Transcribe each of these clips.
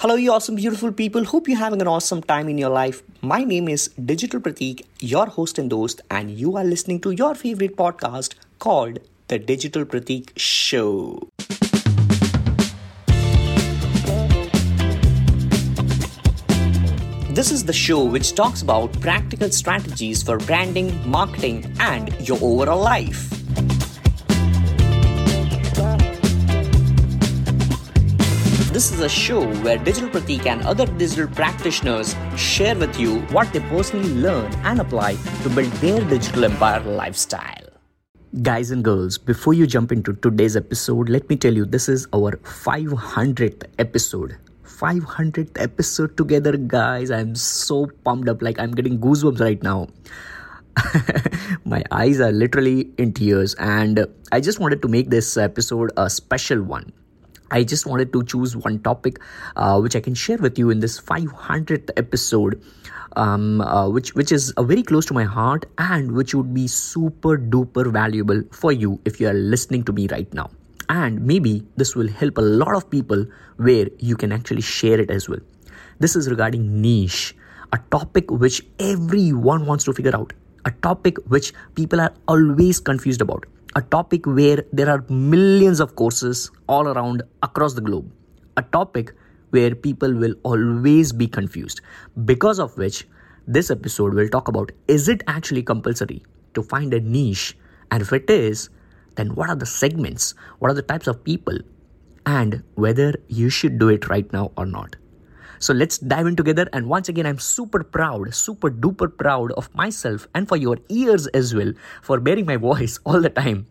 Hello, you awesome, beautiful people. Hope you're having an awesome time in your life. My name is Digital Pratik, your host and host, and you are listening to your favorite podcast called The Digital Pratik Show. This is the show which talks about practical strategies for branding, marketing, and your overall life. This is a show where Digital Pratik and other digital practitioners share with you what they personally learn and apply to build their digital empire lifestyle. Guys and girls, before you jump into today's episode, let me tell you this is our 500th episode. 500th episode together, guys. I'm so pumped up, like I'm getting goosebumps right now. my eyes are literally in tears, and I just wanted to make this episode a special one I just wanted to choose one topic uh, which I can share with you in this 500th episode, um, uh, which which is uh, very close to my heart and which would be super duper valuable for you if you are listening to me right now. And maybe this will help a lot of people where you can actually share it as well. This is regarding niche, a topic which everyone wants to figure out, a topic which people are always confused about a topic where there are millions of courses all around across the globe, a topic where people will always be confused, because of which this episode will talk about is it actually compulsory to find a niche? And if it is, then what are the segments? What are the types of people? And whether you should do it right now or not. So let's dive in together. And once again, I'm super proud, super duper proud of myself and for your ears as well for bearing my voice all the time.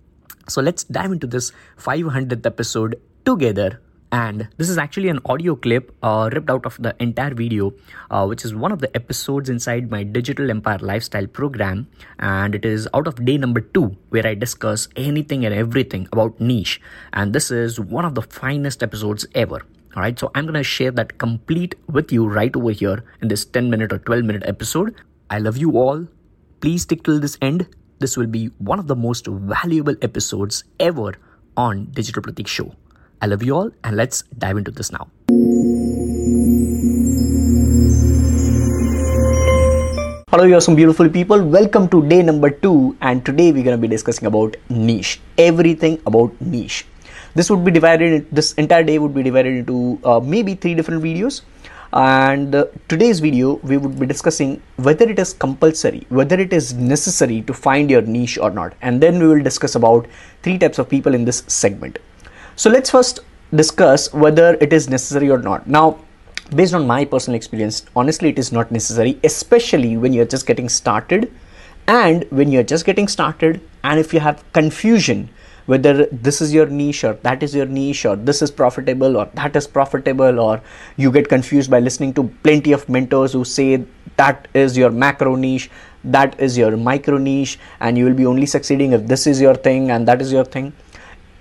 So let's dive into this 500th episode together and this is actually an audio clip uh, ripped out of the entire video uh, which is one of the episodes inside my digital empire lifestyle program and it is out of day number two where i discuss anything and everything about niche and this is one of the finest episodes ever all right, so I'm going to share that complete with you right over here in this 10 minute or 12 minute episode. I love you all. Please stick till this end. This will be one of the most valuable episodes ever on Digital Pratik Show. I love you all, and let's dive into this now. Hello, you awesome beautiful people. Welcome to day number two, and today we're gonna be discussing about niche. Everything about niche this would be divided this entire day would be divided into uh, maybe three different videos. And uh, today's video we would be discussing whether it is compulsory whether it is necessary to find your niche or not. And then we will discuss about three types of people in this segment. So let's first discuss whether it is necessary or not. Now based on my personal experience honestly it is not necessary especially when you're just getting started. And when you're just getting started and if you have confusion whether this is your niche or that is your niche or this is profitable or that is profitable or you get confused by listening to plenty of mentors who say that is your macro niche that is your micro niche and you will be only succeeding if this is your thing and that is your thing.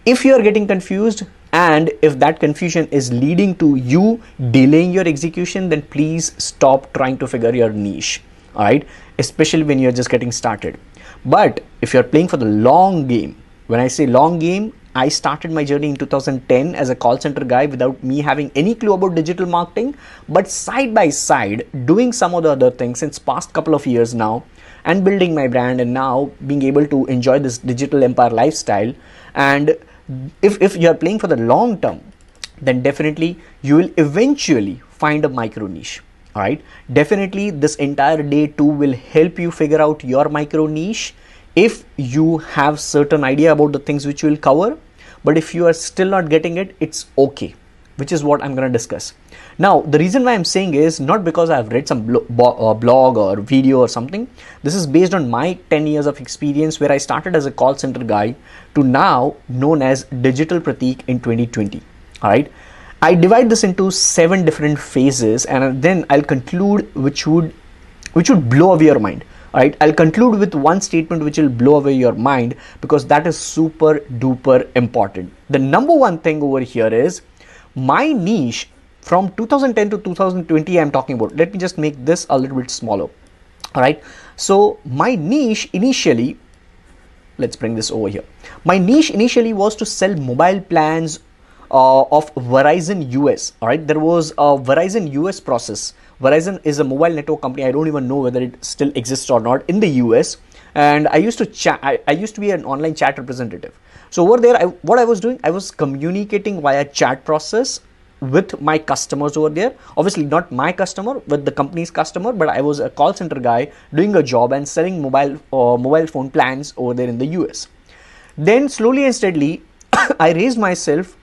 If you are getting confused and if that confusion is leading to you delaying your execution then please stop trying to figure your niche all right? Especially when you're just getting started. But if you're playing for the long game when I say long game, I started my journey in 2010 as a call center guy without me having any clue about digital marketing, but side by side doing some of the other things since past couple of years now and building my brand and now being able to enjoy this digital empire lifestyle. And if, if you are playing for the long term then definitely you will eventually find a micro niche all right? Definitely this entire day two will help you figure out your micro niche if you have certain idea about the things which you will cover but if you are still not getting it it's okay which is what i'm going to discuss. Now the reason why i'm saying is not because i've read some uh, blog or video or something. This is based on my 10 years of experience where i started as a call center guy to now known as digital pratik in 2020 all right i divide this into seven different phases and then i'll conclude which would which would blow away your mind right? I'll conclude with one statement which will blow away your mind because that is super duper important. The number one thing over here is my niche from 2010 to 2020 i'm talking about. Let me just make this a little bit smaller. All right so my niche initially let's bring this over here. My niche initially was to sell mobile plans uh, of Verizon US. All right, there was a Verizon US process. Verizon is a mobile network company. I don't even know whether it still exists or not in the US. And I used to chat. I, I used to be an online chat representative. So over there, I, what I was doing, I was communicating via chat process with my customers over there obviously not my customer with the company's customer but i was a call center guy doing a job and selling mobile uh, mobile phone plans over there in the us then slowly and steadily i raised myself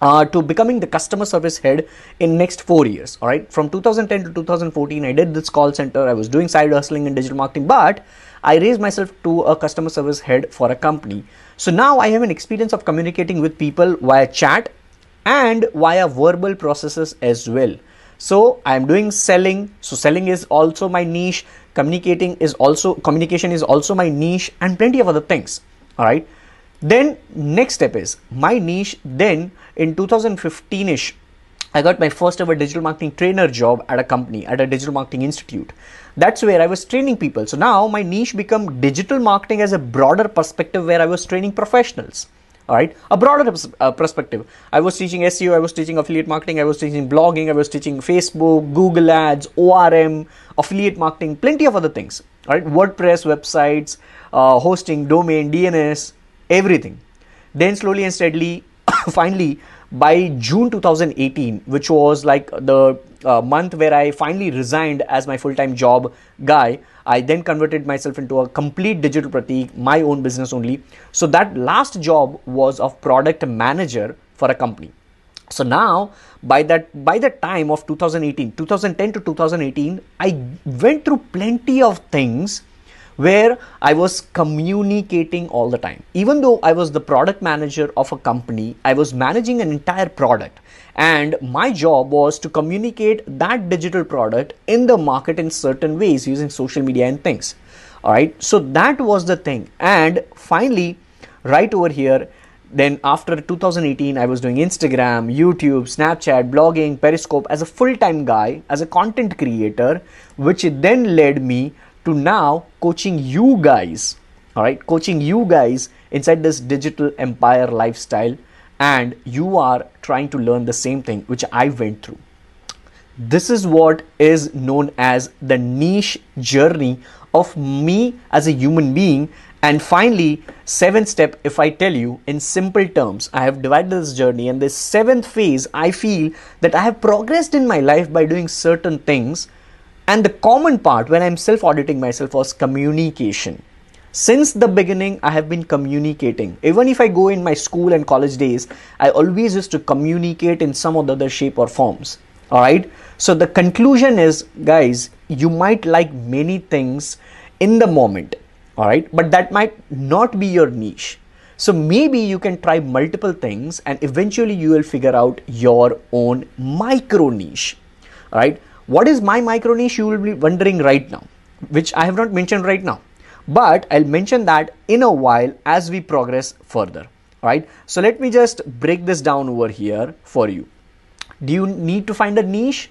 uh, to becoming the customer service head in next four years all right? From 2010 to 2014 i did this call center. I was doing side hustling and digital marketing but i raised myself to a customer service head for a company. So now i have an experience of communicating with people via chat and via verbal processes as well. So i am doing selling. So selling is also my niche. Communicating is also communication is also my niche and plenty of other things all right? Then next step is my niche then in 2015ish I got my first ever digital marketing trainer job at a company at a digital marketing institute. That's where I was training people. So now my niche become digital marketing as a broader perspective where I was training professionals. All right a broader uh, perspective. I was teaching seo i was teaching affiliate marketing i was teaching blogging i was teaching facebook google ads orm affiliate marketing plenty of other things. All right wordpress websites uh, hosting domain dns everything. Then slowly and steadily finally by june 2018 which was like the uh, month where i finally resigned as my full-time job guy I then converted myself into a complete digital pratik, my own business only. So that last job was of product manager for a company. So now by that by the time of 2018, 2010 to 2018, I went through plenty of things where I was communicating all the time. Even though I was the product manager of a company, I was managing an entire product. And my job was to communicate that digital product in the market in certain ways using social media and things. All right so that was the thing. And finally right over here then after 2018 i was doing instagram youtube snapchat blogging periscope as a full-time guy as a content creator which then led me to now coaching you guys all right coaching you guys inside this digital empire lifestyle and you are trying to learn the same thing which I went through. This is what is known as the niche journey of me as a human being. And finally, seventh step, if I tell you in simple terms, I have divided this journey, and this seventh phase, I feel that I have progressed in my life by doing certain things. And the common part when I'm self auditing myself was communication. Since the beginning i have been communicating. Even if i go in my school and college days i always used to communicate in some or the other shape or forms. All right so the conclusion is guys you might like many things in the moment. All right but that might not be your niche. So maybe you can try multiple things and eventually you will figure out your own micro niche. All right what is my micro niche you will be wondering right now which i have not mentioned right now but I'll mention that in a while as we progress further. Right. So let me just break this down over here for you. Do you need to find a niche?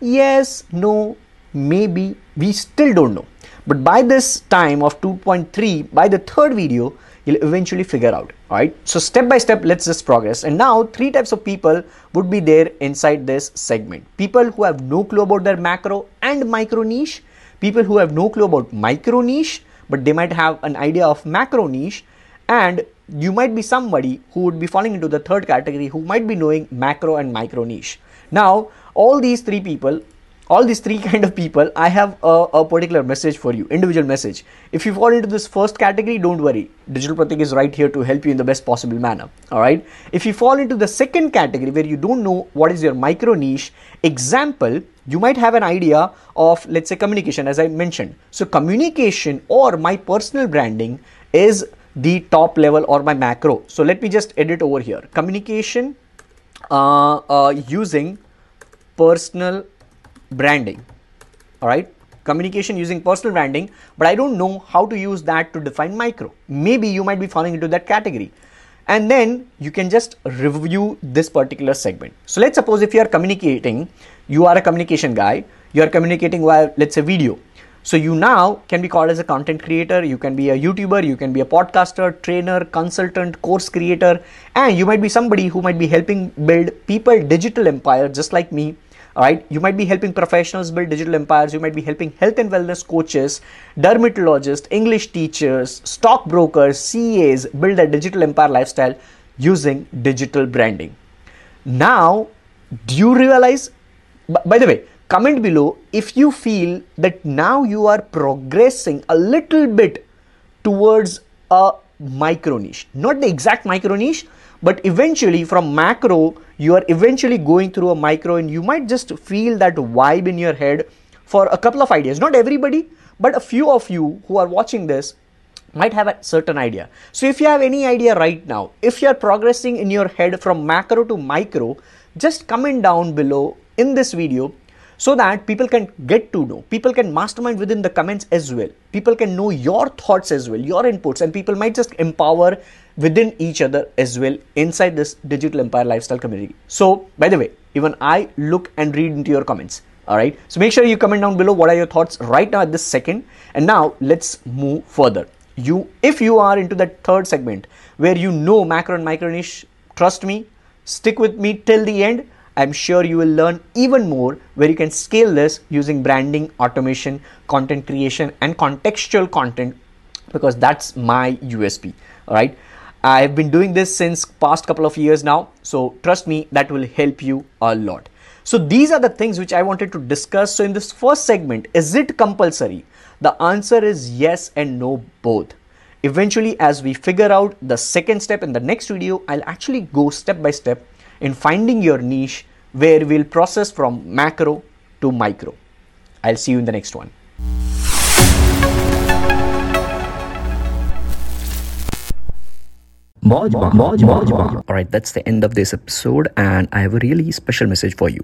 Yes, no, maybe. We still don't know. But by this time of 2.3, by the third video, you'll eventually figure out. Alright. So step by step, let's just progress. And now three types of people would be there inside this segment. People who have no clue about their macro and micro niche. People who have no clue about micro niche but they might have an idea of macro niche and you might be somebody who would be falling into the third category who might be knowing macro and micro niche now all these three people all these three kind of people i have a, a, particular message for you individual message. If you fall into this first category don't worry. Digital pratik is right here to help you in the best possible manner all right? If you fall into the second category where you don't know what is your micro niche example you might have an idea of let's say communication as i mentioned. So communication or my personal branding is the top level or my macro. So let me just edit over here. Communication uh, uh, using personal branding. All right communication using personal branding but i don't know how to use that to define micro. Maybe you might be falling into that category. And then you can just review this particular segment. So let's suppose if you are communicating you are a communication guy you are communicating via let's say video. So you now can be called as a content creator, you can be a YouTuber, you can be a podcaster, trainer, consultant, course creator, and you might be somebody who might be helping build people digital empire just like me. Right, you might be helping professionals build digital empires. You might be helping health and wellness coaches, dermatologists, English teachers, stockbrokers, CAs build a digital empire lifestyle using digital branding. Now, do you realize? By the way, comment below if you feel that now you are progressing a little bit towards a micro niche not the exact micro niche but eventually from macro you are eventually going through a micro and you might just feel that vibe in your head for a couple of ideas. Not everybody but a few of you who are watching this might have a certain idea. So if you have any idea right now if you are progressing in your head from macro to micro just comment down below in this video so that people can get to know. People can mastermind within the comments as well. People can know your thoughts as well your inputs and people might just empower within each other as well inside this digital empire lifestyle community so by the way even i look and read into your comments all right so make sure you comment down below what are your thoughts right now at this second and now let's move further you if you are into that third segment where you know macro and micro niche trust me stick with me till the end I'm sure you will learn even more where you can scale this using branding, automation, content creation, and contextual content because that's my USP. All right. I've been doing this since past couple of years now. So trust me, that will help you a lot. So these are the things which I wanted to discuss. So in this first segment, is it compulsory? The answer is yes and no both. Eventually, as we figure out the second step in the next video, I'll actually go step by step in finding your niche where we'll process from macro to micro. I'll see you in the next one. Alright, that's the end of this episode, and I have a really special message for you.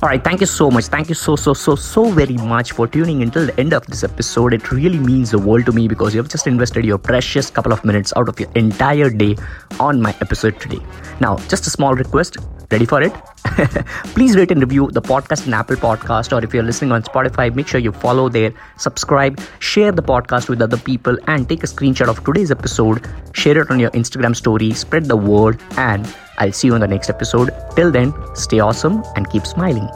All right, thank you so much. Thank you so, so, so, so very much for tuning until the end of this episode. It really means the world to me because you have just invested your precious couple of minutes out of your entire day on my episode today. Now, just a small request. Ready for it? Please rate and review the podcast in Apple Podcast, or if you're listening on Spotify, make sure you follow there, subscribe, share the podcast with other people, and take a screenshot of today's episode, share it on your Instagram story, spread the word, and I'll see you in the next episode. Till then, stay awesome and keep smiling.